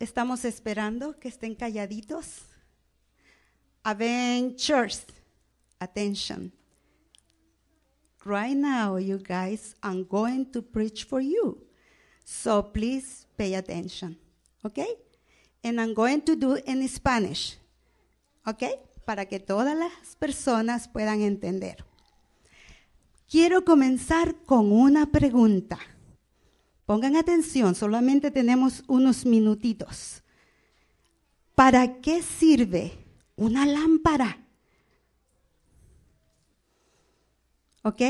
Estamos esperando que estén calladitos. Avengers, attention. Right now, you guys, I'm going to preach for you. So please pay attention. Okay? And I'm going to do in Spanish. Okay? Para que todas las personas puedan entender. Quiero comenzar con una pregunta. Pongan atención, solamente tenemos unos minutitos. ¿Para qué sirve una lámpara? ¿Ok?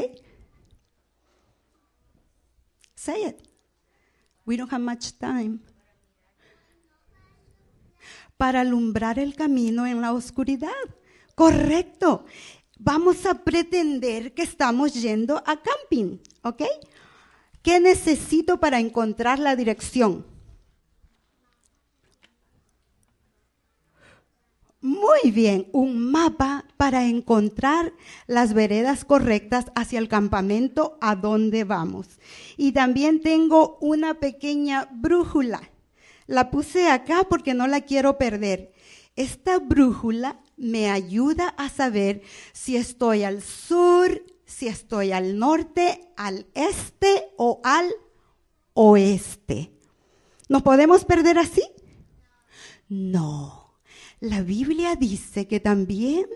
Say it. We don't have much time. Para alumbrar el camino en la oscuridad. Correcto. Vamos a pretender que estamos yendo a camping, ¿ok? ¿Qué necesito para encontrar la dirección? Muy bien, un mapa para encontrar las veredas correctas hacia el campamento a donde vamos. Y también tengo una pequeña brújula. La puse acá porque no la quiero perder. Esta brújula me ayuda a saber si estoy al sur, si estoy al norte, al este o al oeste. ¿Nos podemos perder así? No. La Biblia dice que también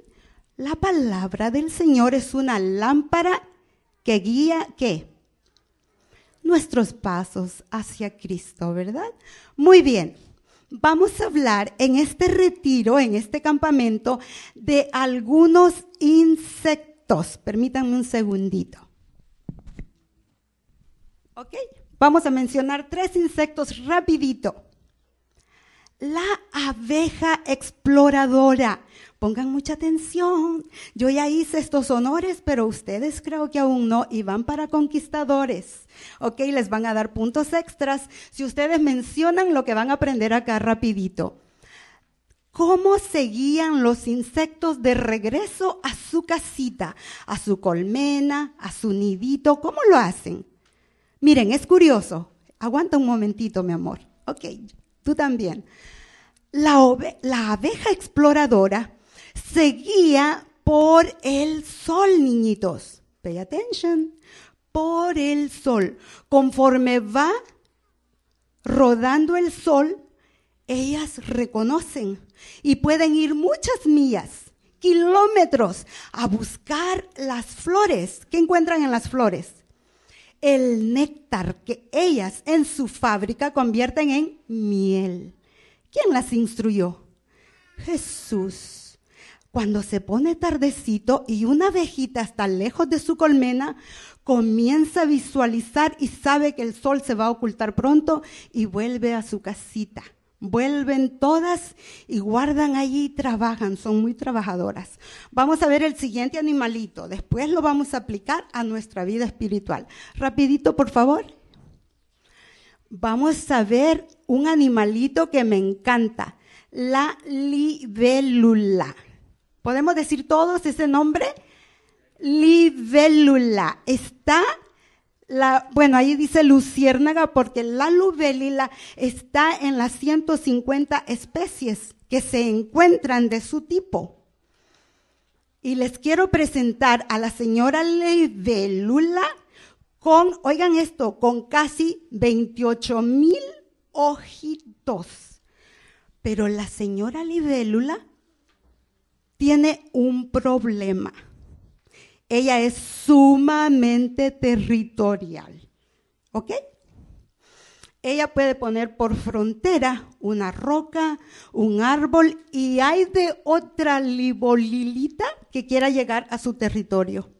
la palabra del Señor es una lámpara que guía qué? Nuestros pasos hacia Cristo, ¿verdad? Muy bien. Vamos a hablar en este retiro, en este campamento, de algunos insectos Permítanme un segundito. ¿Ok? Vamos a mencionar tres insectos rapidito. La abeja exploradora. Pongan mucha atención. Yo ya hice estos honores, pero ustedes creo que aún no y van para conquistadores. Ok, les van a dar puntos extras si ustedes mencionan lo que van a aprender acá rapidito cómo seguían los insectos de regreso a su casita, a su colmena, a su nidito. ¿Cómo lo hacen? Miren, es curioso. Aguanta un momentito, mi amor. Ok, tú también. La, la abeja exploradora seguía por el sol, niñitos. Pay attention. Por el sol. Conforme va rodando el sol, ellas reconocen y pueden ir muchas millas, kilómetros, a buscar las flores. ¿Qué encuentran en las flores? El néctar que ellas en su fábrica convierten en miel. ¿Quién las instruyó? Jesús. Cuando se pone tardecito y una abejita está lejos de su colmena, comienza a visualizar y sabe que el sol se va a ocultar pronto y vuelve a su casita Vuelven todas y guardan allí y trabajan, son muy trabajadoras. Vamos a ver el siguiente animalito, después lo vamos a aplicar a nuestra vida espiritual. Rapidito, por favor. Vamos a ver un animalito que me encanta, la libélula. ¿Podemos decir todos ese nombre? Libélula. Está bueno, ahí dice luciérnaga porque la lubélula está en las 150 especies que se encuentran de su tipo. Y les quiero presentar a la señora libélula con, oigan esto, con casi 28 mil ojitos. Pero la señora libélula tiene un problema ella es sumamente territorial. ¿Ok? Ella puede poner por frontera una roca, un árbol y hay de otra libolilita que quiera llegar a su territorio.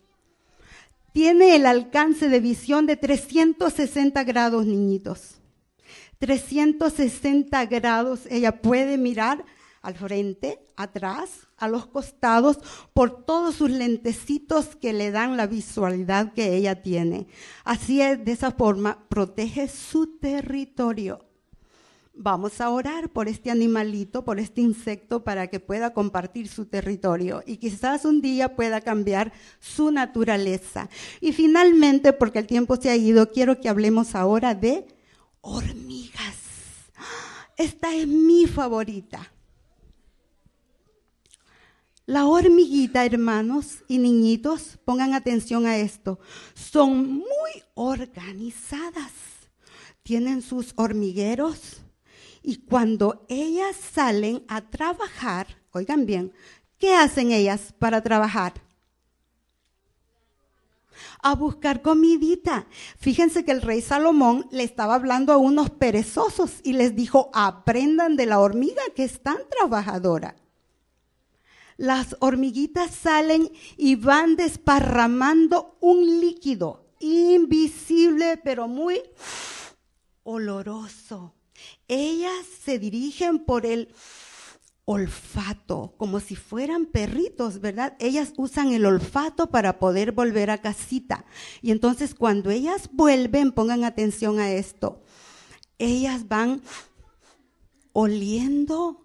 Tiene el alcance de visión de 360 grados, niñitos. 360 grados ella puede mirar al frente, atrás, a los costados, por todos sus lentecitos que le dan la visualidad que ella tiene. Así es, de esa forma, protege su territorio. Vamos a orar por este animalito, por este insecto, para que pueda compartir su territorio y quizás un día pueda cambiar su naturaleza. Y finalmente, porque el tiempo se ha ido, quiero que hablemos ahora de hormigas. esta es mi favorita. La hormiguita, hermanos y niñitos, pongan atención a esto, son muy organizadas. Tienen sus hormigueros y cuando ellas salen a trabajar, oigan bien, ¿qué hacen ellas para trabajar? a buscar comidita. Fíjense que el rey Salomón le estaba hablando a unos perezosos y les dijo, aprendan de la hormiga que es tan trabajadora. Las hormiguitas salen y van desparramando un líquido invisible, pero muy oloroso. Ellas se dirigen por el olfato, como si fueran perritos, ¿verdad? Ellas usan el olfato para poder volver a casita. Y entonces cuando ellas vuelven, pongan atención a esto, ellas van oliendo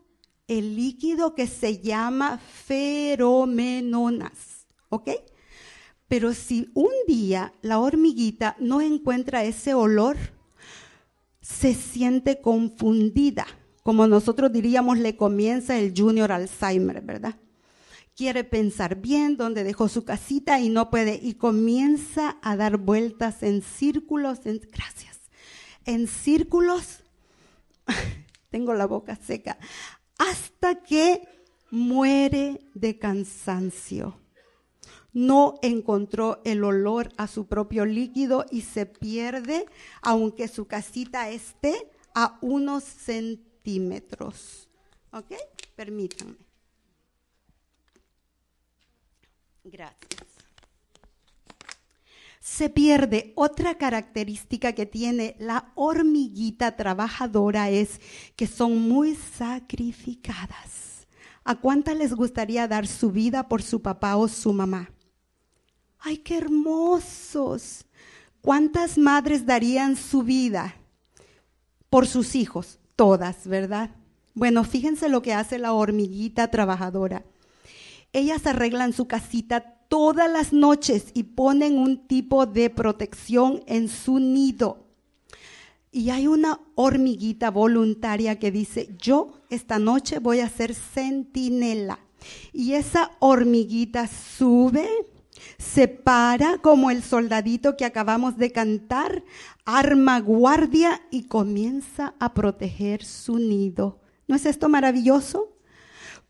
el líquido que se llama feromenonas, ¿ok? Pero si un día la hormiguita no encuentra ese olor, se siente confundida como nosotros diríamos, le comienza el junior Alzheimer, ¿verdad? Quiere pensar bien dónde dejó su casita y no puede, y comienza a dar vueltas en círculos, gracias, en círculos, tengo la boca seca, hasta que muere de cansancio. No encontró el olor a su propio líquido y se pierde, aunque su casita esté a unos centímetros ¿Ok? Permítanme. Gracias. Se pierde. Otra característica que tiene la hormiguita trabajadora es que son muy sacrificadas. ¿A cuántas les gustaría dar su vida por su papá o su mamá? ¡Ay, qué hermosos! ¿Cuántas madres darían su vida por sus hijos? todas, ¿verdad? Bueno, fíjense lo que hace la hormiguita trabajadora. Ellas arreglan su casita todas las noches y ponen un tipo de protección en su nido. Y hay una hormiguita voluntaria que dice, yo esta noche voy a ser centinela. Y esa hormiguita sube, se para como el soldadito que acabamos de cantar, arma guardia y comienza a proteger su nido. ¿No es esto maravilloso?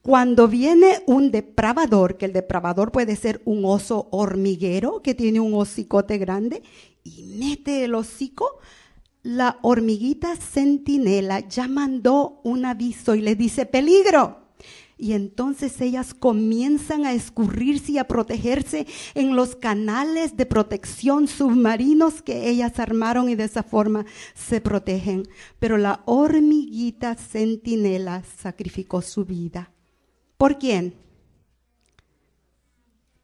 Cuando viene un depravador, que el depravador puede ser un oso hormiguero que tiene un hocicote grande y mete el hocico, la hormiguita centinela ya mandó un aviso y le dice peligro. Y entonces ellas comienzan a escurrirse y a protegerse en los canales de protección submarinos que ellas armaron y de esa forma se protegen. Pero la hormiguita centinela sacrificó su vida. ¿Por quién?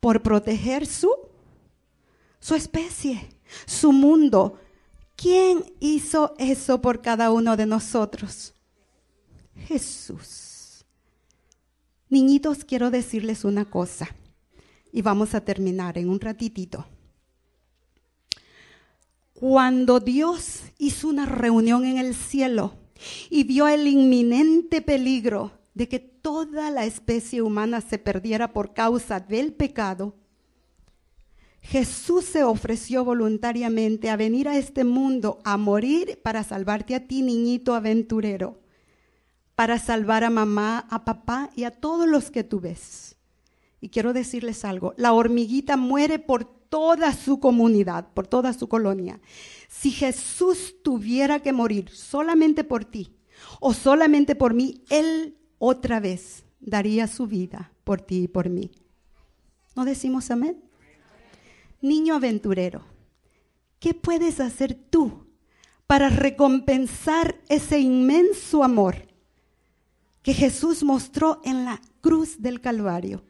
Por proteger su, su especie, su mundo. ¿Quién hizo eso por cada uno de nosotros? Jesús. Niñitos, quiero decirles una cosa y vamos a terminar en un ratitito. Cuando Dios hizo una reunión en el cielo y vio el inminente peligro de que toda la especie humana se perdiera por causa del pecado, Jesús se ofreció voluntariamente a venir a este mundo a morir para salvarte a ti, niñito aventurero para salvar a mamá, a papá y a todos los que tú ves. Y quiero decirles algo, la hormiguita muere por toda su comunidad, por toda su colonia. Si Jesús tuviera que morir solamente por ti o solamente por mí, Él otra vez daría su vida por ti y por mí. ¿No decimos amén? Niño aventurero, ¿qué puedes hacer tú para recompensar ese inmenso amor que Jesús mostró en la cruz del Calvario.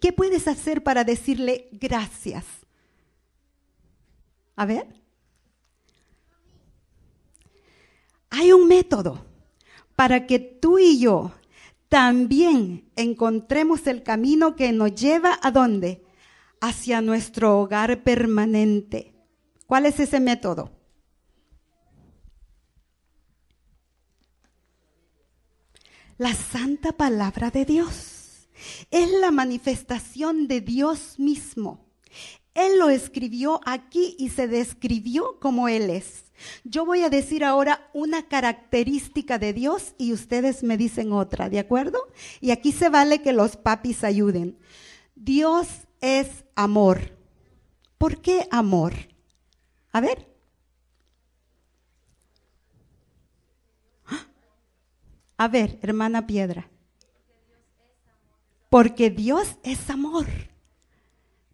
¿Qué puedes hacer para decirle gracias? A ver. Hay un método para que tú y yo también encontremos el camino que nos lleva a dónde? Hacia nuestro hogar permanente. ¿Cuál es ese método? la santa palabra de Dios. Es la manifestación de Dios mismo. Él lo escribió aquí y se describió como Él es. Yo voy a decir ahora una característica de Dios y ustedes me dicen otra, ¿de acuerdo? Y aquí se vale que los papis ayuden. Dios es amor. ¿Por qué amor? A ver. A ver, hermana Piedra. Porque Dios es amor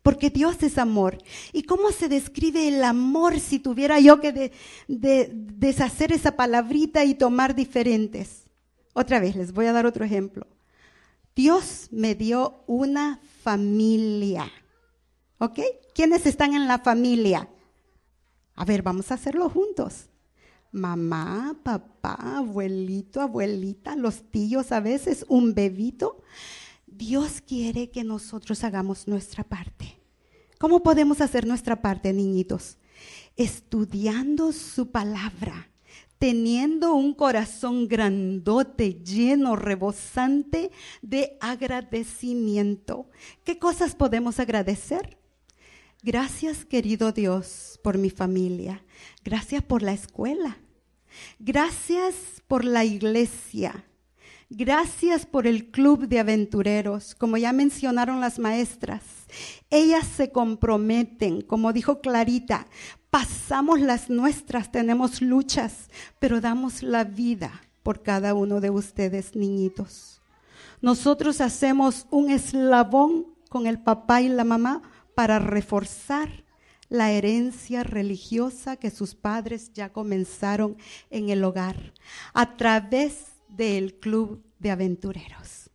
porque Dios es amor. ¿Y cómo se describe el amor si tuviera yo que deshacer esa palabrita y tomar diferentes? Otra vez, les voy a dar otro ejemplo. Dios me dio una familia. ¿Ok? ¿Quiénes están en la familia? A ver, vamos a hacerlo juntos. Mamá, papá, abuelito, abuelita, los tíos a veces, un bebito. Dios quiere que nosotros hagamos nuestra parte. ¿Cómo podemos hacer nuestra parte, niñitos? Estudiando su palabra, teniendo un corazón grandote, lleno, rebosante de agradecimiento. ¿Qué cosas podemos agradecer? Gracias, querido Dios, por mi familia. Gracias por la escuela. Gracias por la iglesia. Gracias por el club de aventureros, como ya mencionaron las maestras. Ellas se comprometen, como dijo Clarita, pasamos las nuestras, tenemos luchas, pero damos la vida por cada uno de ustedes, niñitos. Nosotros hacemos un eslabón con el papá y la mamá para reforzar la herencia religiosa que sus padres ya comenzaron en el hogar a través del club de aventureros.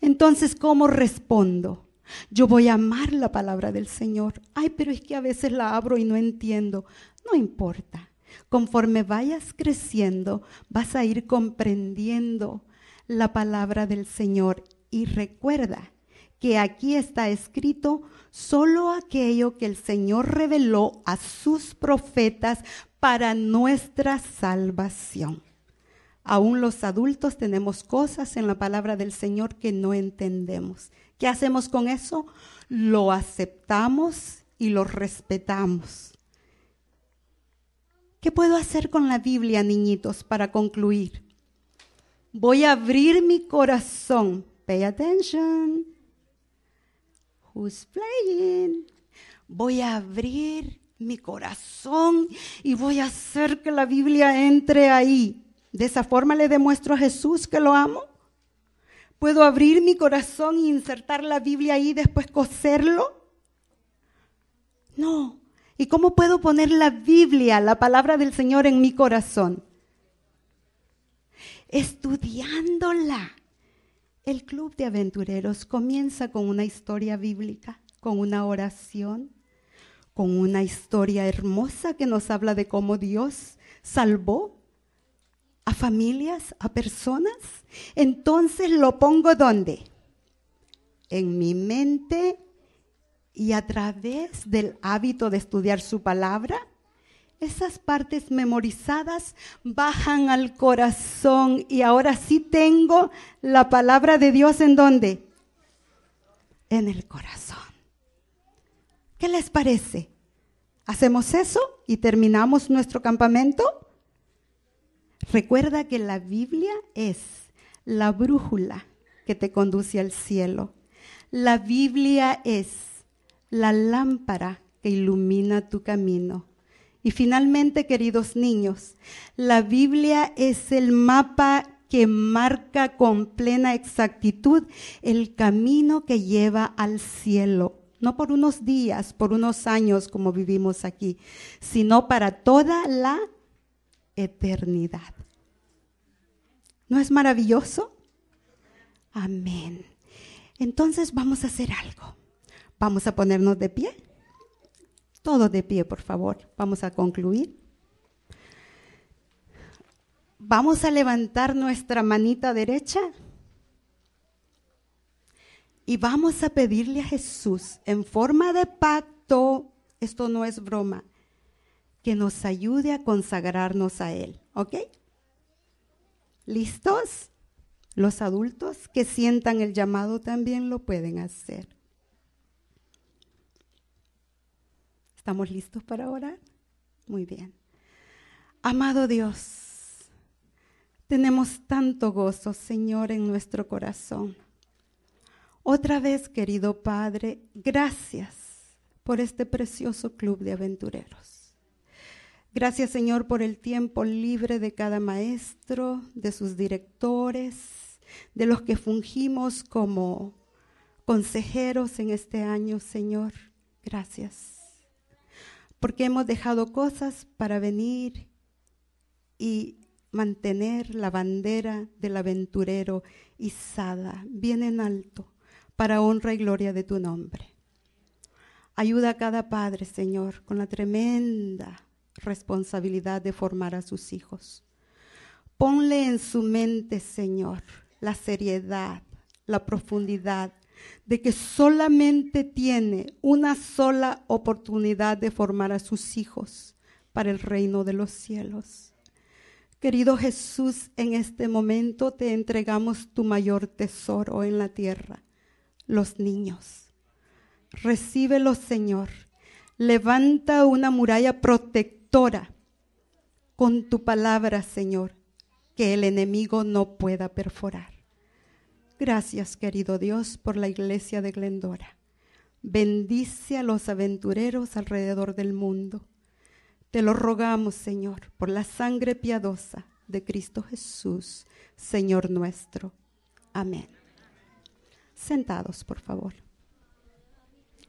Entonces, ¿cómo respondo? Yo voy a amar la palabra del Señor. Ay, pero es que a veces la abro y no entiendo. No importa. Conforme vayas creciendo, vas a ir comprendiendo la palabra del Señor. Y recuerda que aquí está escrito solo aquello que el Señor reveló a sus profetas para nuestra salvación. Aún los adultos tenemos cosas en la palabra del Señor que no entendemos. ¿Qué hacemos con eso? Lo aceptamos y lo respetamos. ¿Qué puedo hacer con la Biblia, niñitos, para concluir? Voy a abrir mi corazón. Pay attention. Who's playing? Voy a abrir mi corazón y voy a hacer que la Biblia entre ahí. De esa forma le demuestro a Jesús que lo amo. ¿Puedo abrir mi corazón e insertar la Biblia ahí y después coserlo? No. ¿Y cómo puedo poner la Biblia, la palabra del Señor en mi corazón? Estudiándola. El club de aventureros comienza con una historia bíblica, con una oración, con una historia hermosa que nos habla de cómo Dios salvó a familias, a personas, entonces lo pongo ¿dónde? En mi mente y a través del hábito de estudiar su palabra, esas partes memorizadas bajan al corazón y ahora sí tengo la palabra de Dios en dónde? En el corazón. ¿Qué les parece? ¿Hacemos eso y terminamos nuestro campamento? Recuerda que la Biblia es la brújula que te conduce al cielo. La Biblia es la lámpara que ilumina tu camino. Y finalmente, queridos niños, la Biblia es el mapa que marca con plena exactitud el camino que lleva al cielo. No por unos días, por unos años como vivimos aquí, sino para toda la eternidad. ¿No es maravilloso? Amén. Entonces vamos a hacer algo. Vamos a ponernos de pie. Todos de pie, por favor. Vamos a concluir. Vamos a levantar nuestra manita derecha y vamos a pedirle a Jesús en forma de pacto, esto no es broma, que nos ayude a consagrarnos a Él, ¿ok? ¿Listos? Los adultos que sientan el llamado también lo pueden hacer. ¿Estamos listos para orar? Muy bien. Amado Dios, tenemos tanto gozo, Señor, en nuestro corazón. Otra vez, querido Padre, gracias por este precioso club de aventureros. Gracias, Señor, por el tiempo libre de cada maestro, de sus directores, de los que fungimos como consejeros en este año, Señor. Gracias. Porque hemos dejado cosas para venir y mantener la bandera del aventurero izada bien en alto para honra y gloria de tu nombre. Ayuda a cada padre, Señor, con la tremenda responsabilidad de formar a sus hijos. Ponle en su mente, Señor, la seriedad, la profundidad de que solamente tiene una sola oportunidad de formar a sus hijos para el reino de los cielos. Querido Jesús, en este momento te entregamos tu mayor tesoro en la tierra, los niños recíbelo, Señor. Levanta una muralla protectora con tu palabra, Señor, que el enemigo no pueda perforar. Gracias, querido Dios, por la iglesia de Glendora. Bendice a los aventureros alrededor del mundo. Te lo rogamos, Señor, por la sangre piadosa de Cristo Jesús, Señor nuestro. Amén. Sentados, por favor.